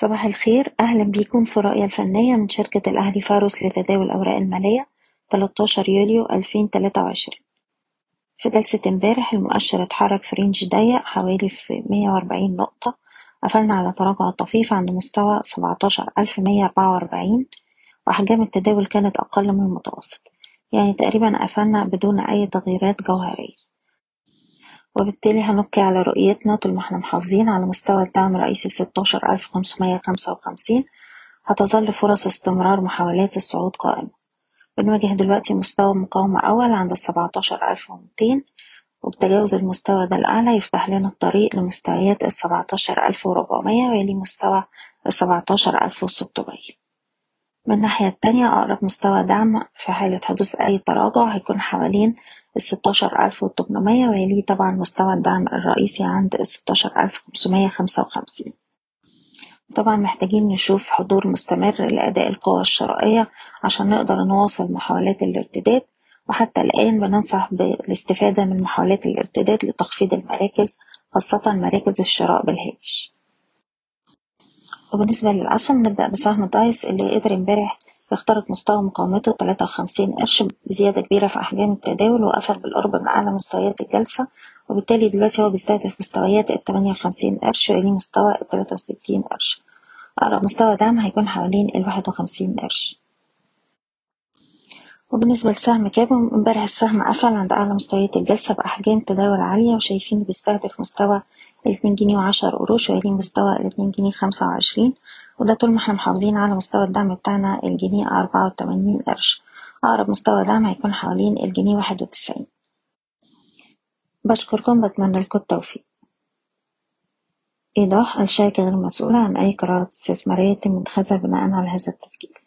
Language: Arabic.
صباح الخير. أهلا بيكم في الرؤية الفنية من شركة الأهلي فاروس لتداول الأوراق المالية 13 يوليو 2023 في جلسة امبارح المؤشر اتحرك في range ضيق حوالي في 140 نقطة قفلنا على تراجع طفيف عند مستوى 17144 وأحجام التداول كانت أقل من المتوسط. يعني تقريبا قفلنا بدون أي تغييرات جوهرية. وبالتالي هنبقي على رؤيتنا طول ما إحنا محافظين على مستوى الدعم الرئيسي ستاشر ألف خمسمية خمسة وخمسين هتظل فرص استمرار محاولات الصعود قائمة. بنواجه دلوقتي مستوى مقاومة أول عند السبعتاشر ألف ومتين وبتجاوز المستوى ده الأعلى يفتح لنا الطريق لمستويات السبعتاشر ألف وربعمية ويلي مستوى السبعتاشر ألف وستمية. من الناحية التانية أقرب مستوى دعم في حالة حدوث أي تراجع هيكون حوالين الستاشر ألف وتمنمية ويليه طبعا مستوى الدعم الرئيسي عند الستاشر ألف خمسمية خمسة وخمسين. طبعا محتاجين نشوف حضور مستمر لأداء القوى الشرائية عشان نقدر نواصل محاولات الارتداد وحتى الآن بننصح بالاستفادة من محاولات الارتداد لتخفيض المراكز خاصة مراكز الشراء بالهامش. وبالنسبة للأسهم نبدأ بسهم دايس اللي قدر امبارح يخترق مستوى مقاومته تلاتة وخمسين قرش بزيادة كبيرة في أحجام التداول وقفل بالقرب من أعلى مستويات الجلسة. وبالتالي دلوقتي هو بيستهدف مستويات التمانية وخمسين قرش ويليه مستوى التلاتة وستين قرش. أقرب مستوى دعم هيكون حوالين الواحد وخمسين قرش. وبالنسبة لسهم كابو امبارح السهم قفل عند أعلى مستويات الجلسة بأحجام تداول عالية وشايفين بيستهدف مستوى الاتنين جنيه وعشر قروش ويليه مستوى الاتنين جنيه خمسة وعشرين. وده طول ما إحنا محافظين على مستوى الدعم بتاعنا الجنيه أربعة وتمانين قرش. أقرب مستوى دعم هيكون حوالين الجنيه واحد وتسعين. بشكركم بتمنى لكم التوفيق. إيضاح الشركة غير مسؤولة عن أي قرارات استثمارية يتم اتخاذها بناء على هذا التسجيل.